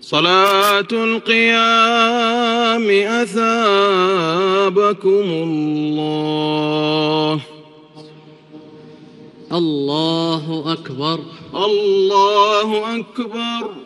صلاة القيام أثابكم الله. الله أكبر. الله أكبر.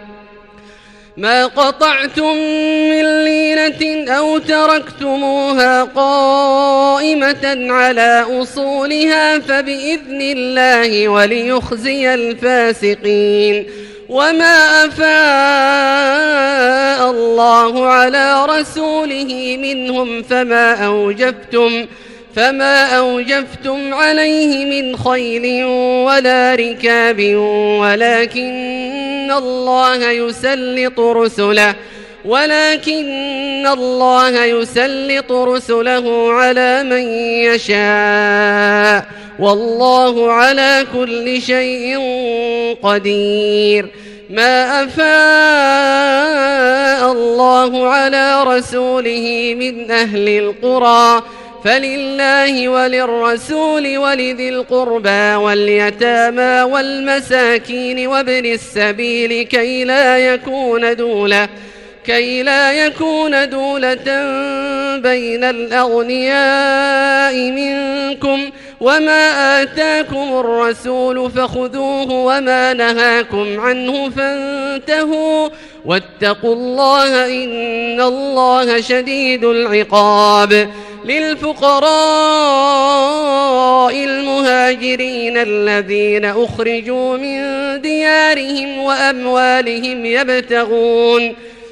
ما قطعتم من لينة أو تركتموها قائمة على أصولها فبإذن الله وليخزي الفاسقين. وما أفاء الله على رسوله منهم فما أوجفتم فما أوجفتم عليه من خيل ولا ركاب ولكن الله يسلط رسله ولكن الله يسلط رسله على من يشاء والله على كل شيء قدير. ما أفاء الله على رسوله من أهل القرى فلله وللرسول ولذي القربى واليتامى والمساكين وابن السبيل كي لا يكون دولة كي لا يكون دولة بين الأغنياء منكم وما آتاكم الرسول فخذوه وما نهاكم عنه فانتهوا واتقوا الله إن الله شديد العقاب للفقراء المهاجرين الذين أخرجوا من ديارهم وأموالهم يبتغون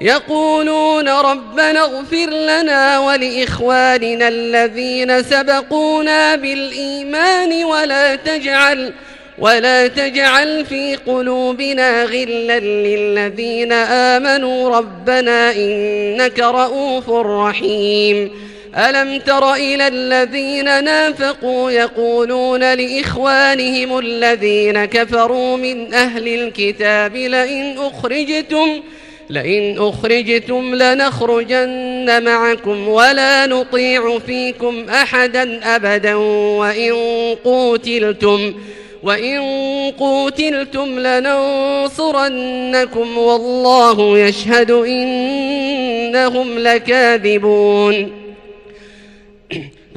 يقولون ربنا اغفر لنا ولإخواننا الذين سبقونا بالإيمان ولا تجعل ولا تجعل في قلوبنا غلا للذين آمنوا ربنا إنك رؤوف رحيم. ألم تر إلى الذين نافقوا يقولون لإخوانهم الذين كفروا من أهل الكتاب لئن أخرجتم لئن أخرجتم لنخرجن معكم ولا نطيع فيكم أحدا أبدا وإن قوتلتم وإن قوتلتم لننصرنكم والله يشهد إنهم لكاذبون.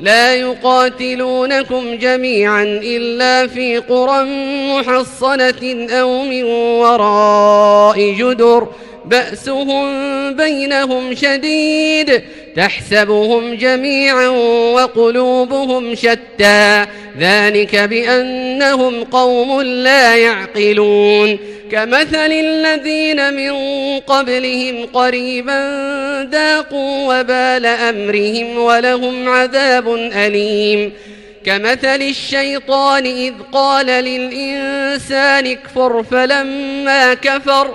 لا يقاتلونكم جميعا إلا في قرى محصنة أو من وراء جدر بأسهم بينهم شديد تحسبهم جميعا وقلوبهم شتى ذلك بأنهم قوم لا يعقلون. كمثل الذين من قبلهم قريبا ذاقوا وبال أمرهم ولهم عذاب أليم. كمثل الشيطان إذ قال للإنسان اكفر فلما كفر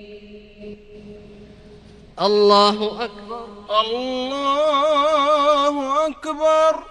الله أكبر. الله أكبر.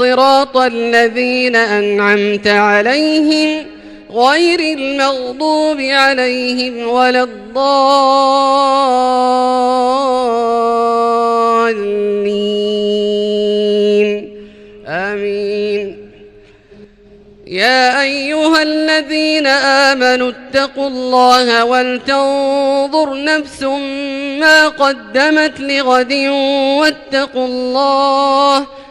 صراط الذين أنعمت عليهم غير المغضوب عليهم ولا الضالين. آمين. يا أيها الذين آمنوا اتقوا الله ولتنظر نفس ما قدمت لغد واتقوا الله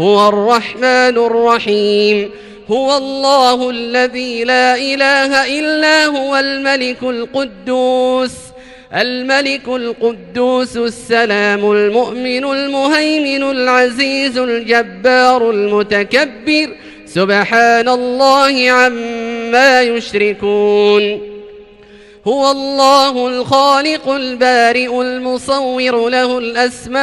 هو الرحمن الرحيم. هو الله الذي لا إله إلا هو الملك القدوس. الملك القدوس السلام المؤمن المهيمن العزيز الجبار المتكبر. سبحان الله عما يشركون. هو الله الخالق البارئ المصور له الأسماء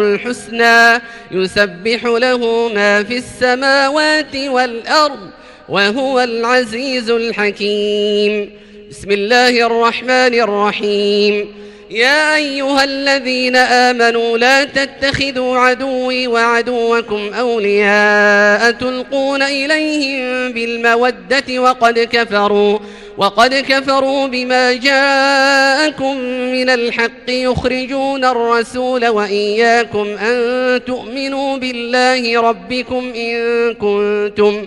الحسنى يسبح له ما في السماوات والأرض وهو العزيز الحكيم. بسم الله الرحمن الرحيم. يا أيها الذين آمنوا لا تتخذوا عدوي وعدوكم أولياء تلقون إليهم بالمودة وقد كفروا وقد كفروا بما جاءكم من الحق يخرجون الرسول وإياكم أن تؤمنوا بالله ربكم إن كنتم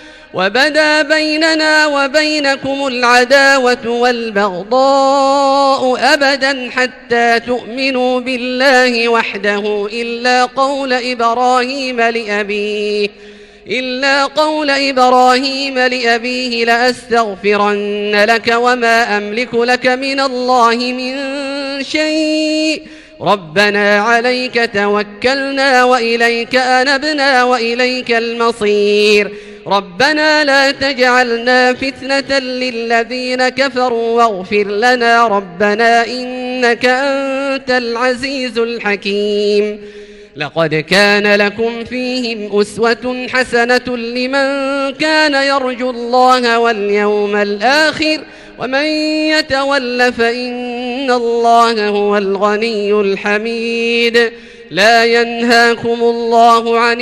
بيننا وبينكم العداوة والبغضاء أبدا حتى تؤمنوا بالله وحده إلا قول إبراهيم لأبيه إلا قول إبراهيم لأبيه لأستغفرن لك وما أملك لك من الله من شيء. ربنا عليك توكلنا وإليك أنبنا وإليك المصير. ربنا لا تجعلنا فتنة للذين كفروا واغفر لنا ربنا إنك أنت العزيز الحكيم. لقد كان لكم فيهم أسوة حسنة لمن كان يرجو الله واليوم الآخر ومن يتول فإن الله هو الغني الحميد. لا ينهاكم الله عن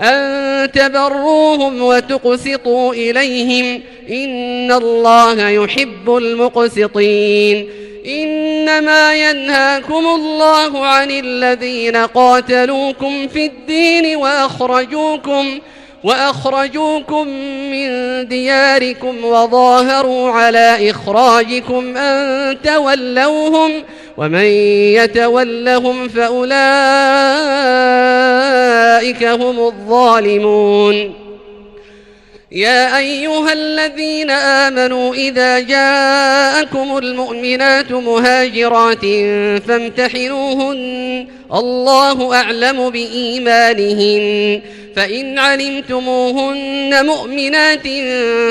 أن تبروهم وتقسطوا إليهم إن الله يحب المقسطين إنما ينهاكم الله عن الذين قاتلوكم في الدين وأخرجوكم وأخرجوكم من دياركم وظاهروا على إخراجكم أن تولوهم ومن يتولهم فأولئك هم الظالمون يا أيها الذين آمنوا إذا جاءكم المؤمنات مهاجرات فامتحنوهن. الله أعلم بإيمانهن. فإن علمتموهن مؤمنات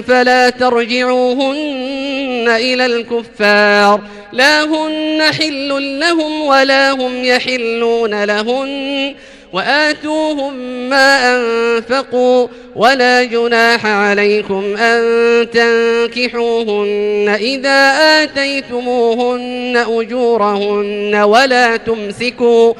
فلا ترجعوهن إلى الكفار. لا هن حل لهم ولا هم يحلون لهن. وآتوهم ما أنفقوا ولا جناح عليكم أن تنكحوهن. إذا آتيتموهن أجورهن ولا تمسكوا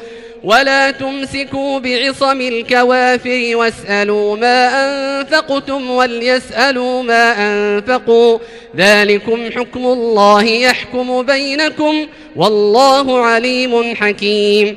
ولا تمسكوا بعصم الكوافر واسألوا ما أنفقتم وليسألوا ما أنفقوا. ذلكم حكم الله يحكم بينكم والله عليم حكيم.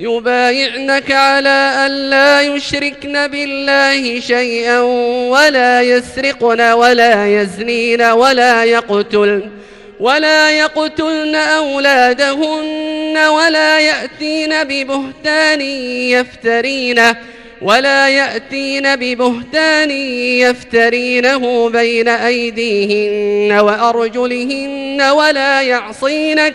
يبايعنك على أن لا يشركن بالله شيئا ولا يسرقن ولا يزنين ولا يقتلن ولا يقتلن أولادهن ولا يأتين ببهتان يفترينه ولا يأتين ببهتان يفترينه بين أيديهن وأرجلهن ولا يعصينك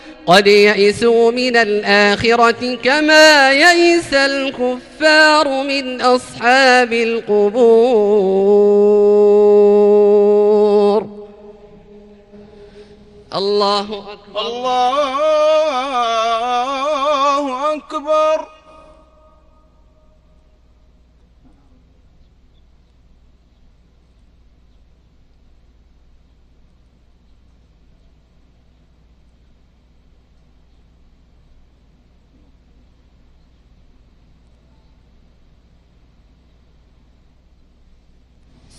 قد يئسوا من الآخرة كما يئس الكفار من أصحاب القبور الله أكبر الله أكبر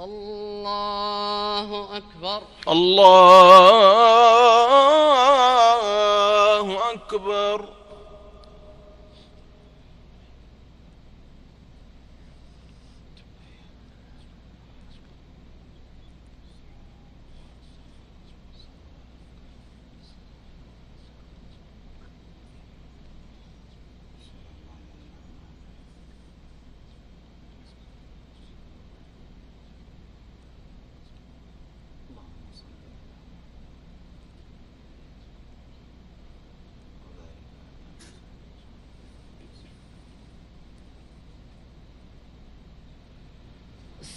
الله أكبر. الله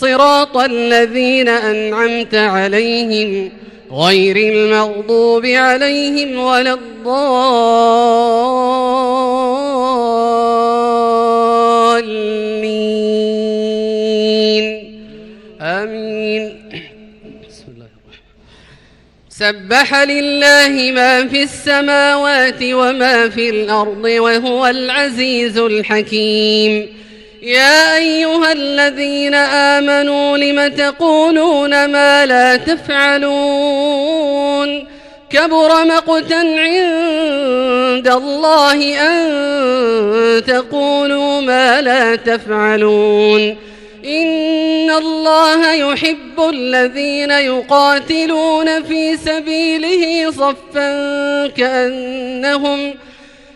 صراط الذين أنعمت عليهم غير المغضوب عليهم ولا الضالين. آمين. سبح لله ما في السماوات وما في الأرض وهو العزيز الحكيم. يا أيها الذين آمنوا لم تقولون ما لا تفعلون كبر مقتا عند الله أن تقولوا ما لا تفعلون إن الله يحب الذين يقاتلون في سبيله صفا كأنهم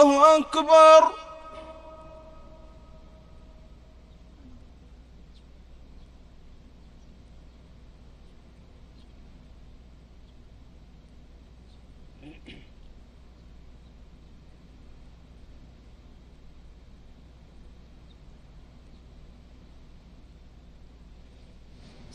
الله أكبر.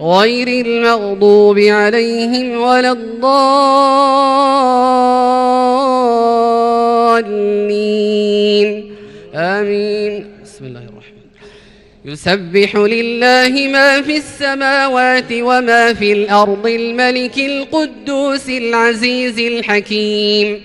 غير المغضوب عليهم ولا الضالين. آمين. بسم الله الرحمن يسبح لله ما في السماوات وما في الأرض الملك القدوس العزيز الحكيم.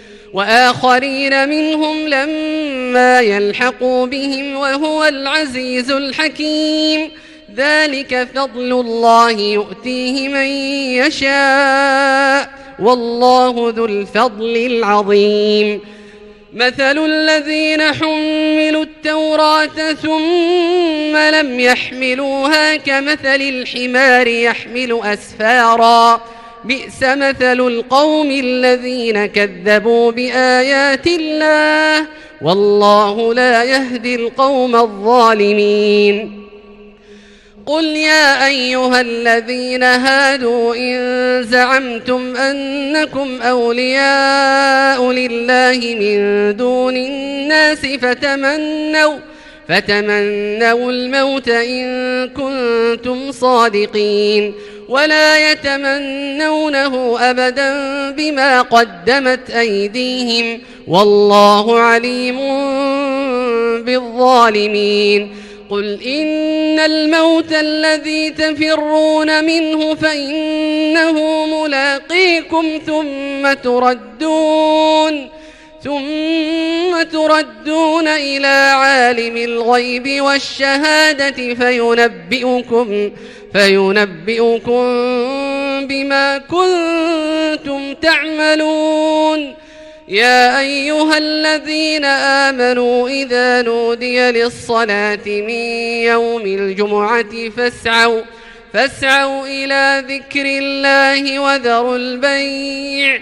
وآخرين منهم لما يلحقوا بهم وهو العزيز الحكيم. ذلك فضل الله يؤتيه من يشاء والله ذو الفضل العظيم. مثل الذين حملوا التوراة ثم لم يحملوها كمثل الحمار يحمل أسفارا. بئس مثل القوم الذين كذبوا بآيات الله والله لا يهدي القوم الظالمين. قل يا أيها الذين هادوا إن زعمتم أنكم أولياء لله من دون الناس فتمنوا فتمنوا الموت إن كنتم صادقين. ولا يتمنونه أبدا بما قدمت أيديهم والله عليم بالظالمين. قل إن الموت الذي تفرون منه فإنه ملاقيكم ثم تردون ثم تردون إلى عالم الغيب والشهادة فينبئكم فينبئكم بما كنتم تعملون. يا أيها الذين آمنوا إذا نودي للصلاة من يوم الجمعة فاسعوا فاسعوا إلى ذكر الله وذروا البيع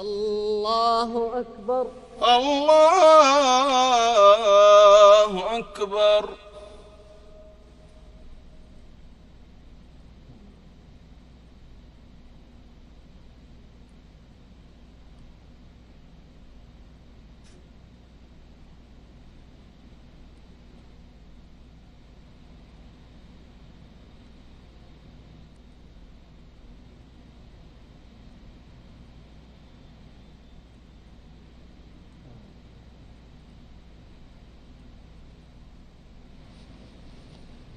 الله أكبر. الله أكبر.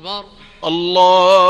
أكبر. الله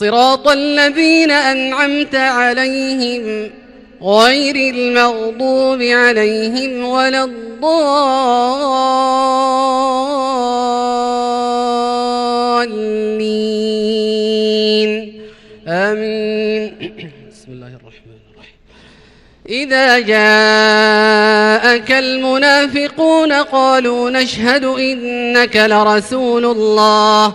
صراط الذين أنعمت عليهم غير المغضوب عليهم ولا الضالين. آمين. بسم الله الرحمن الرحيم. إذا جاءك المنافقون قالوا نشهد إنك لرسول الله.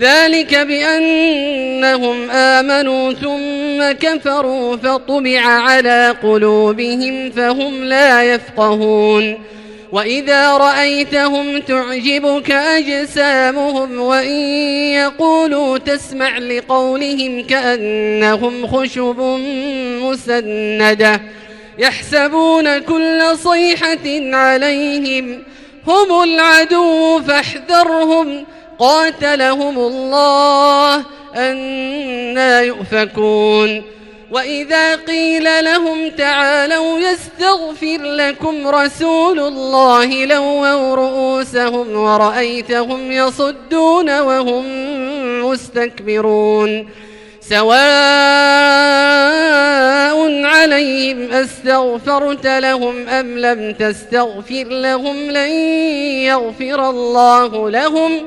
ذلك بأنهم آمنوا ثم كفروا فطبع على قلوبهم فهم لا يفقهون. وإذا رأيتهم تعجبك أجسامهم وإن يقولوا تسمع لقولهم كأنهم خشب مسندة يحسبون كل صيحة عليهم هم العدو فاحذرهم قاتلهم الله أنا يؤفكون. وإذا قيل لهم تعالوا يستغفر لكم رسول الله لووا رؤوسهم ورأيتهم يصدون وهم مستكبرون. سواء عليهم أستغفرت لهم أم لم تستغفر لهم لن يغفر الله لهم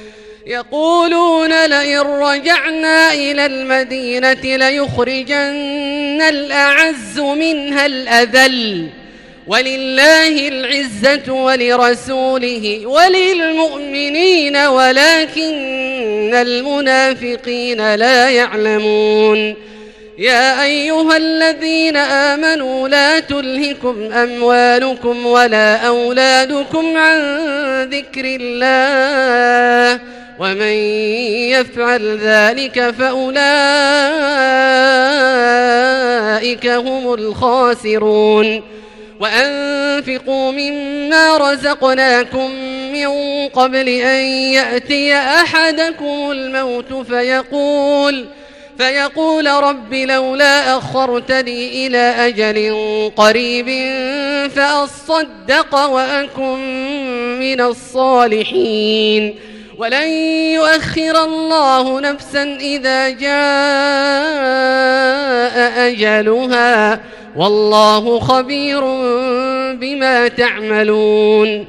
يقولون لئن رجعنا إلى المدينة ليخرجن الأعز منها الأذل. ولله العزة ولرسوله وللمؤمنين ولكن المنافقين لا يعلمون. يا أيها الذين آمنوا لا تلهكم أموالكم ولا أولادكم عن ذكر الله. ومن يفعل ذلك فأولئك هم الخاسرون. وأنفقوا مما رزقناكم من قبل أن يأتي أحدكم الموت فيقول فيقول رب لولا أخرتني إلى أجل قريب فأصدق وأكن من الصالحين. ولن يؤخر الله نفسا إذا جاء أجلها والله خبير بما تعملون.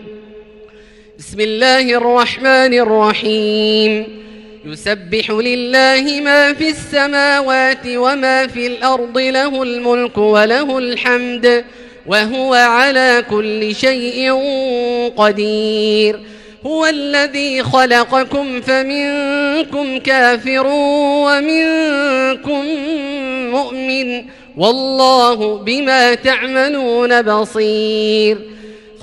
بسم الله الرحمن الرحيم. يسبح لله ما في السماوات وما في الأرض له الملك وله الحمد وهو على كل شيء قدير. هو الذي خلقكم فمنكم كافر ومنكم مؤمن والله بما تعملون بصير.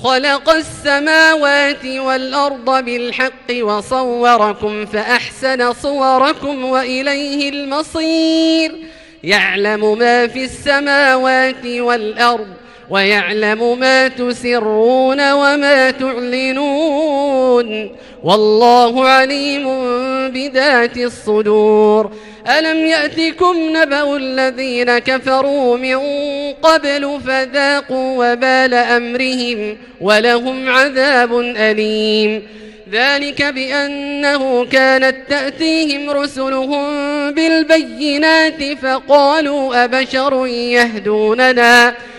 خلق السماوات والأرض بالحق وصوركم فأحسن صوركم وإليه المصير. يعلم ما في السماوات والأرض ويعلم ما تسرون وما تعلنون والله عليم بذات الصدور. ألم يأتكم نبأ الذين كفروا من قبل فذاقوا وبال أمرهم ولهم عذاب أليم. ذلك بأنه كانت تأتيهم رسلهم بالبينات فقالوا أبشر يهدوننا؟ فقالوا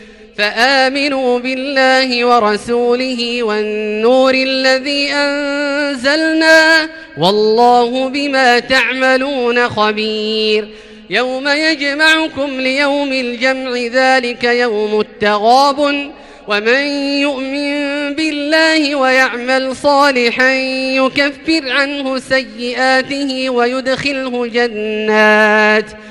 فآمنوا بالله ورسوله والنور الذي أنزلنا والله بما تعملون خبير يوم يجمعكم ليوم الجمع ذلك يوم التغاب ومن يؤمن بالله ويعمل صالحا يكفر عنه سيئاته ويدخله جنات ۖ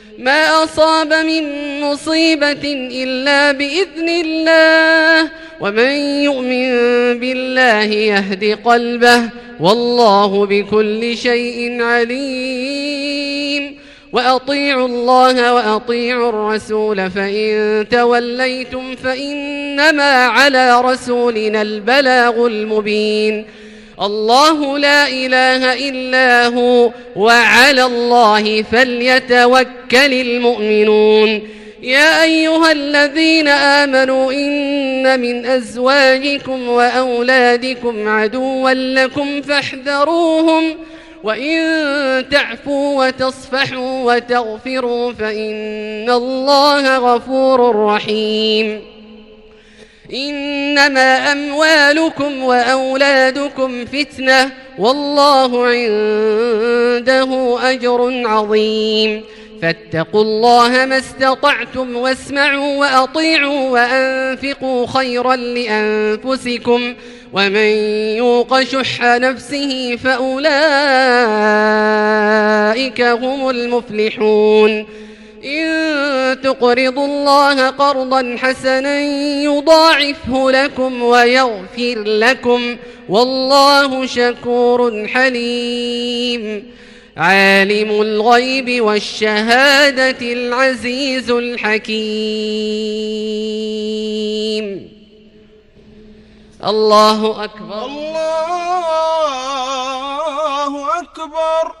ما أصاب من مصيبة إلا بإذن الله. ومن يؤمن بالله يهد قلبه. والله بكل شيء عليم. وأطيعوا الله وأطيعوا الرسول فإن توليتم فإنما على رسولنا البلاغ المبين. الله لا إله إلا هو وعلى الله فليتوكل المؤمنون. يا أيها الذين آمنوا إن من أزواجكم وأولادكم عدوا لكم فاحذروهم وإن تعفوا وتصفحوا وتغفروا فإن الله غفور رحيم. إنما أموالكم وأولادكم فتنة والله عنده أجر عظيم. فاتقوا الله ما استطعتم واسمعوا وأطيعوا وأنفقوا خيرا لأنفسكم ومن يوق شح نفسه فأولئك هم المفلحون. إن تقرضوا الله قرضا حسنا يضاعفه لكم ويغفر لكم والله شكور حليم. عالم الغيب والشهادة العزيز الحكيم. الله أكبر. الله أكبر.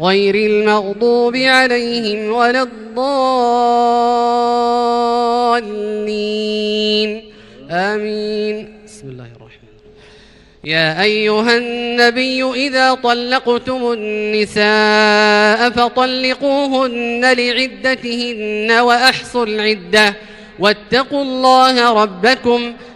غير المغضوب عليهم ولا الضالين. آمين. بسم الله الرحمن الرحيم. يا أيها النبي إذا طلقتم النساء فطلقوهن لعدتهن وأحصوا العدة. واتقوا الله ربكم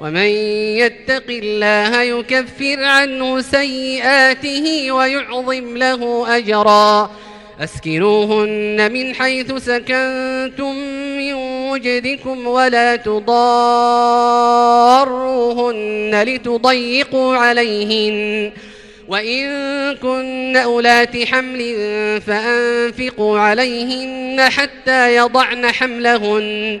ومن يتق الله يكفر عنه سيئاته ويعظم له أجرا. أسكنوهن من حيث سكنتم من وجدكم ولا تضاروهن لتضيقوا عليهن. وإن كن أولات حمل فأنفقوا عليهن حتى يضعن حملهن.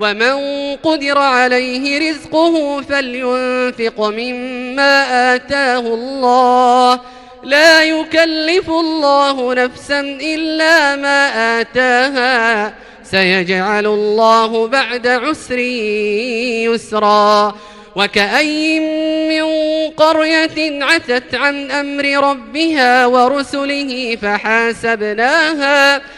ومن قدر عليه رزقه فلينفق مما آتاه الله. لا يكلف الله نفسا إلا ما آتاها. سيجعل الله بعد عسر يسرا. وكأي من قرية عتت عن أمر ربها ورسله فحاسبناها فحاسبناها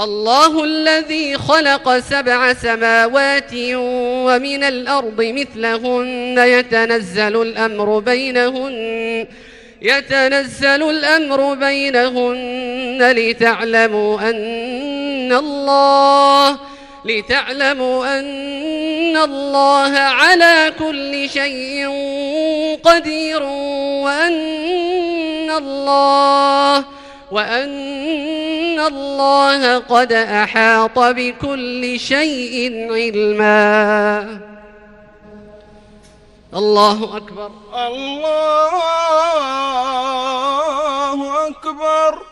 الله الذي خلق سبع سماوات ومن الأرض مثلهن. يتنزل الأمر بينهن. يتنزل الأمر بينهن لتعلموا أن الله لتعلموا أن الله على كل شيء قدير وأن الله وأن الله قد أحاط بكل شيء علما. الله أكبر. الله أكبر.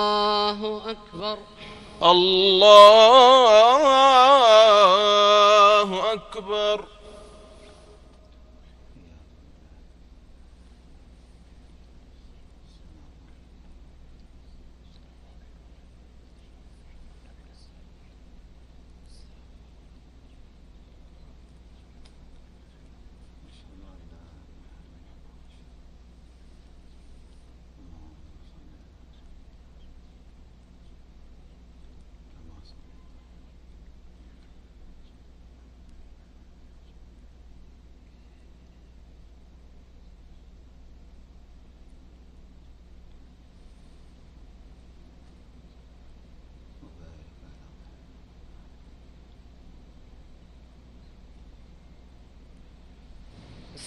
الله أكبر. الله أكبر.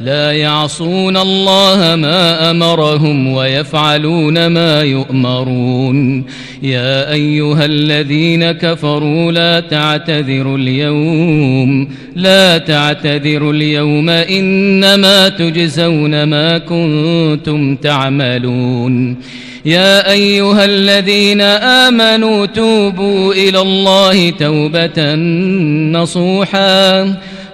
لا يعصون الله ما أمرهم ويفعلون ما يؤمرون. يا أيها الذين كفروا لا تعتذروا اليوم لا تعتذروا اليوم إنما تجزون ما كنتم تعملون. يا أيها الذين آمنوا توبوا إلى الله توبة نصوحا.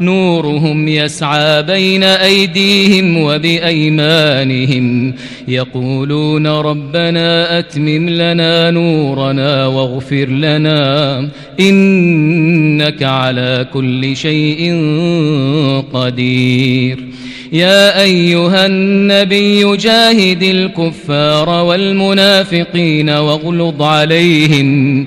نورهم يسعى بين أيديهم وبأيمانهم يقولون ربنا أتمم لنا نورنا واغفر لنا إنك على كل شيء قدير يا أيها النبي جاهد الكفار والمنافقين واغلظ عليهم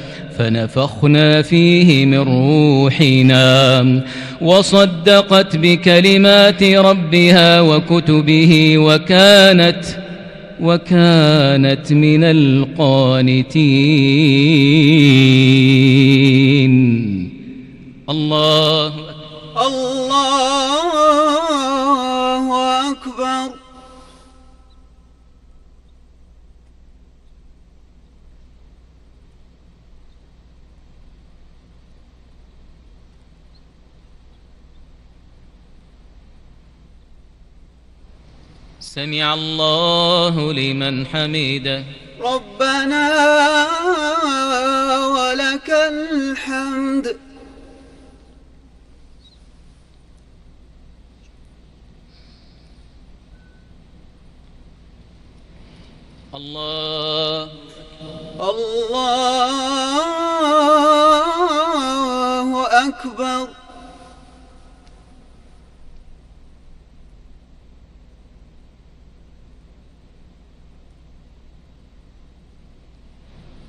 فنفخنا فيه من روحنا وصدقت بكلمات ربها وكتبه وكانت وكانت من القانتين. الله الله أكبر سمع الله لمن حمده. ربنا ولك الحمد. الله. الله أكبر.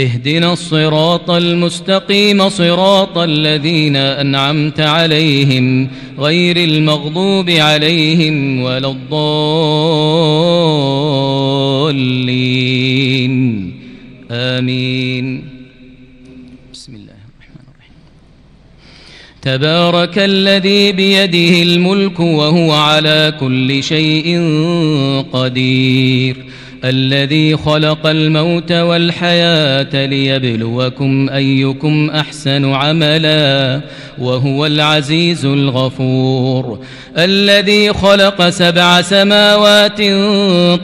اهدنا الصراط المستقيم صراط الذين أنعمت عليهم غير المغضوب عليهم ولا الضالين. آمين. بسم الله الرحمن الرحيم. تبارك الذي بيده الملك وهو على كل شيء قدير. الذي خلق الموت والحياة ليبلوكم أيكم أحسن عملا وهو العزيز الغفور. الذي خلق سبع سماوات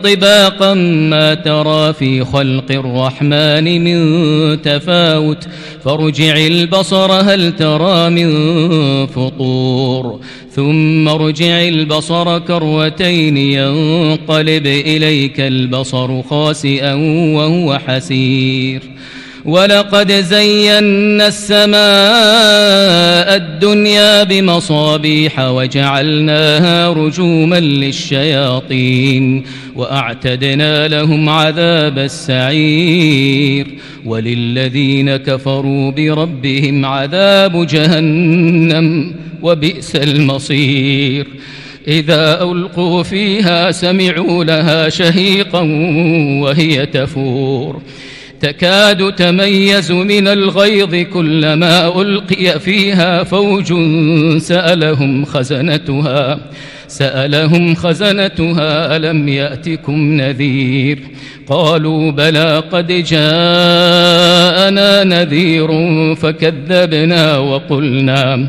طباقا ما ترى في خلق الرحمن من تفاوت. فارجع البصر هل ترى من فطور. ثم ارجع البصر كروتين ينقلب إليك البصر خاسئا وهو حسير. ولقد زينا السماء الدنيا بمصابيح وجعلناها رجوما للشياطين وأعتدنا لهم عذاب السعير. وللذين كفروا بربهم عذاب جهنم وبئس المصير. إذا ألقوا فيها سمعوا لها شهيقا وهي تفور. تكاد تميز من الغيظ كلما ألقي فيها فوج سألهم خزنتها. سألهم خزنتها ألم يأتكم نذير؟ قالوا بلى قد جاءنا نذير فكذبنا وقلنا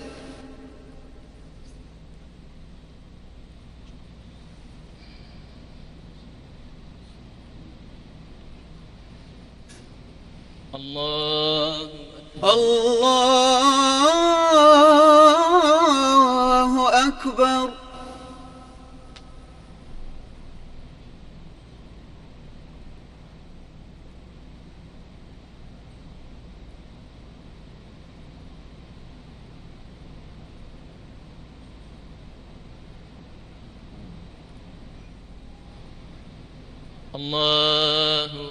الله. الله أكبر. الله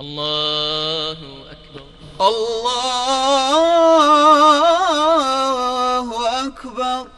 الله أكبر. الله أكبر.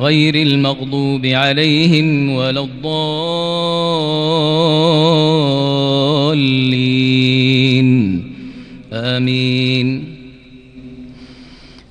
غير المغضوب عليهم ولا الضالين. آمين.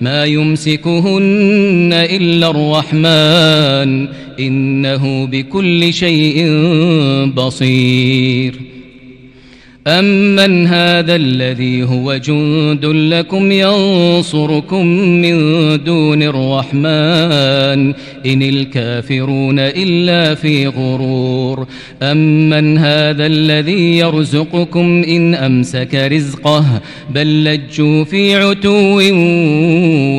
ما يمسكهن إلا الرحمن إنه بكل شيء بصير أمن هذا الذي هو جند لكم ينصركم من دون الرحمن إن الكافرون إلا في غرور أمن هذا الذي يرزقكم إن أمسك رزقه بل لجوا في عتو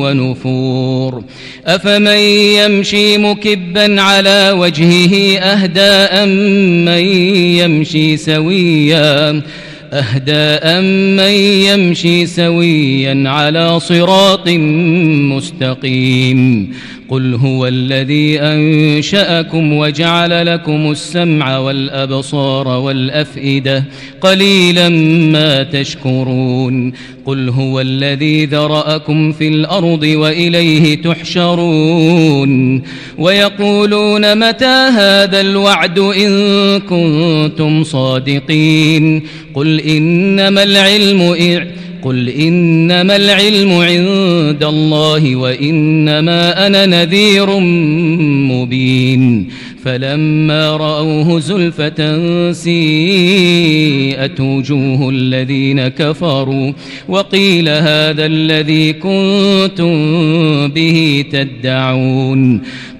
ونفور أفمن يمشي مكبا على وجهه أهدى أمن يمشي سويا أهدى أمن يمشي سويا على صراط مستقيم قل هو الذي أنشأكم وجعل لكم السمع والأبصار والأفئدة قليلا ما تشكرون قل هو الذي ذرأكم في الأرض وإليه تحشرون ويقولون متى هذا الوعد إن كنتم صادقين قل إنما العلم قل إنما العلم عند الله وإنما أنا نذير مبين. فلما رأوه زلفة سيئت وجوه الذين كفروا وقيل هذا الذي كنتم به تدعون.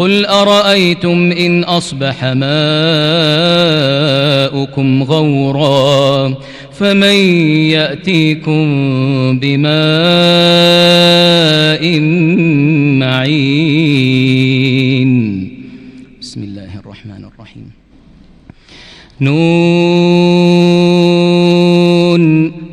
قل أرأيتم إن أصبح ماؤكم غورا فمن يأتيكم بماء معين بسم الله الرحمن الرحيم نون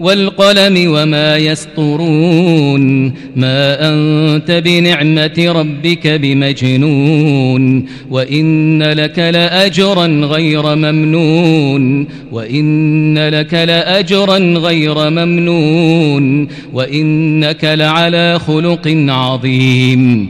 والقلم وما يسطرون ما أنت بنعمة ربك بمجنون وإن لك لأجرا غير ممنون وإن لك لأجرا غير ممنون وإنك لعلى خلق عظيم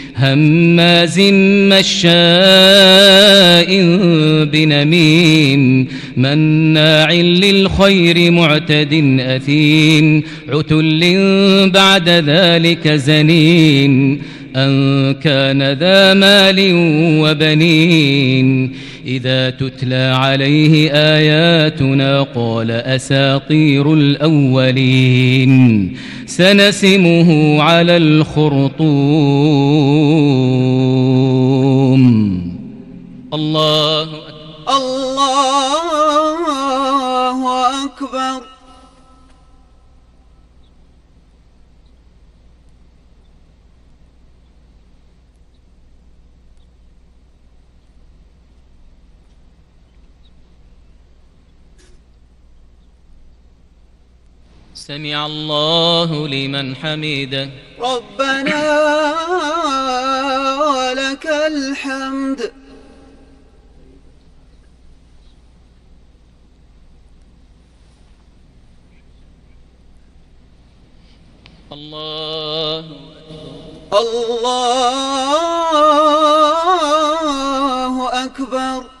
هماز مشاء بنميم مناع للخير معتد أثيم عتل بعد ذلك زنين أن كان ذا مال وبنين. إذا تتلى عليه آياتنا قال أساطير الأولين. سنسمه على الخرطوم. الله أكبر. الله أكبر. سمع الله لمن حمده. ربنا ولك الحمد. الله. الله أكبر.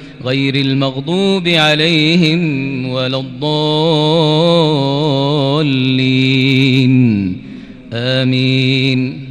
غير المغضوب عليهم ولا الضالين. آمين.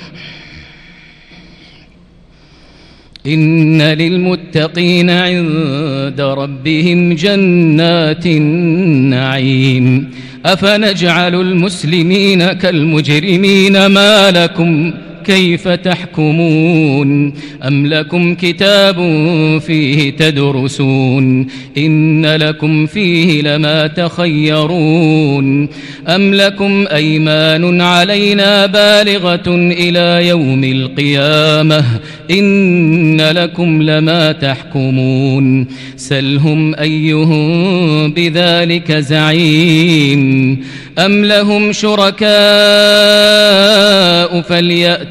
إن للمتقين عند ربهم جنات النعيم. أفنجعل المسلمين كالمجرمين ما لكم كيف تحكمون؟ أم لكم كتاب فيه تدرسون؟ إن لكم فيه لما تخيرون؟ أم لكم أيمان علينا بالغة إلى يوم القيامة؟ إن لكم لما تحكمون؟ سلهم أيهم بذلك زعيم؟ أم لهم شركاء فليأتوا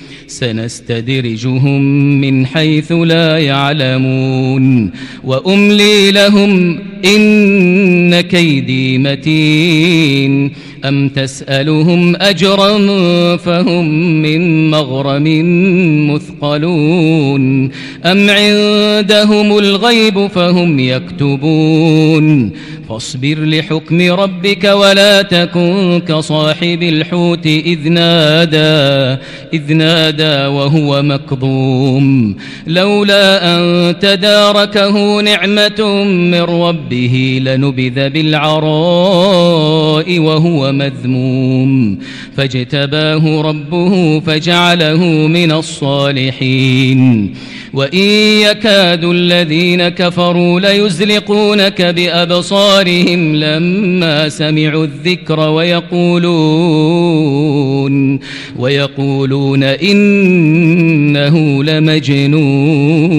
سنستدرجهم من حيث لا يعلمون وأملي لهم إن كيدي متين. أم تسألهم أجرا فهم من مغرم مثقلون. أم عندهم الغيب فهم يكتبون. فاصبر لحكم ربك ولا تكن كصاحب الحوت إذ نادى إذ نادى وهو مكظوم. لولا أن تداركه نعمة من ربه ربه لنبذ بالعراء وهو مذموم. فاجتباه ربه فجعله من الصالحين. وإن يكاد الذين كفروا ليزلقونك بأبصارهم لما سمعوا الذكر ويقولون ويقولون إنه لمجنون.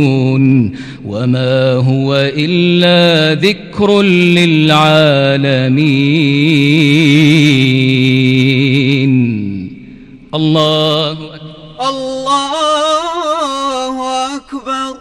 وما هو إلا ذكر للعالمين. الله أكبر الله أكبر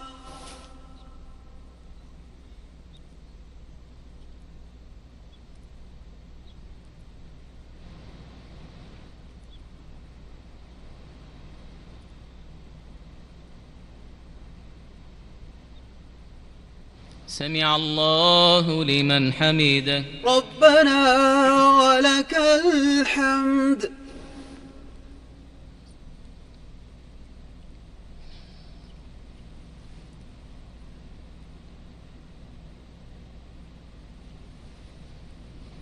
سمع الله لمن حمده. ربنا ولك الحمد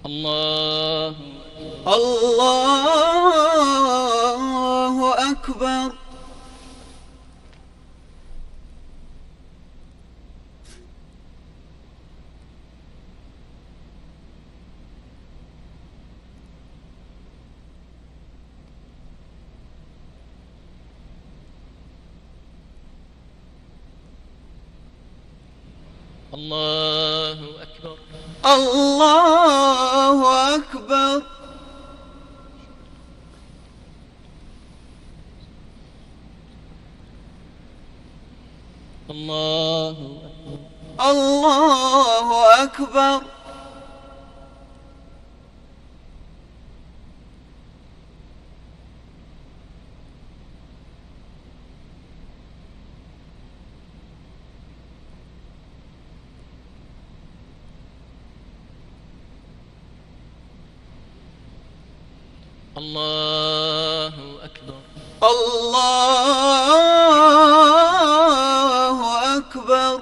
الله الله أكبر الله أكبر الله أكبر الله أكبر الله أكبر الله أكبر الله أكبر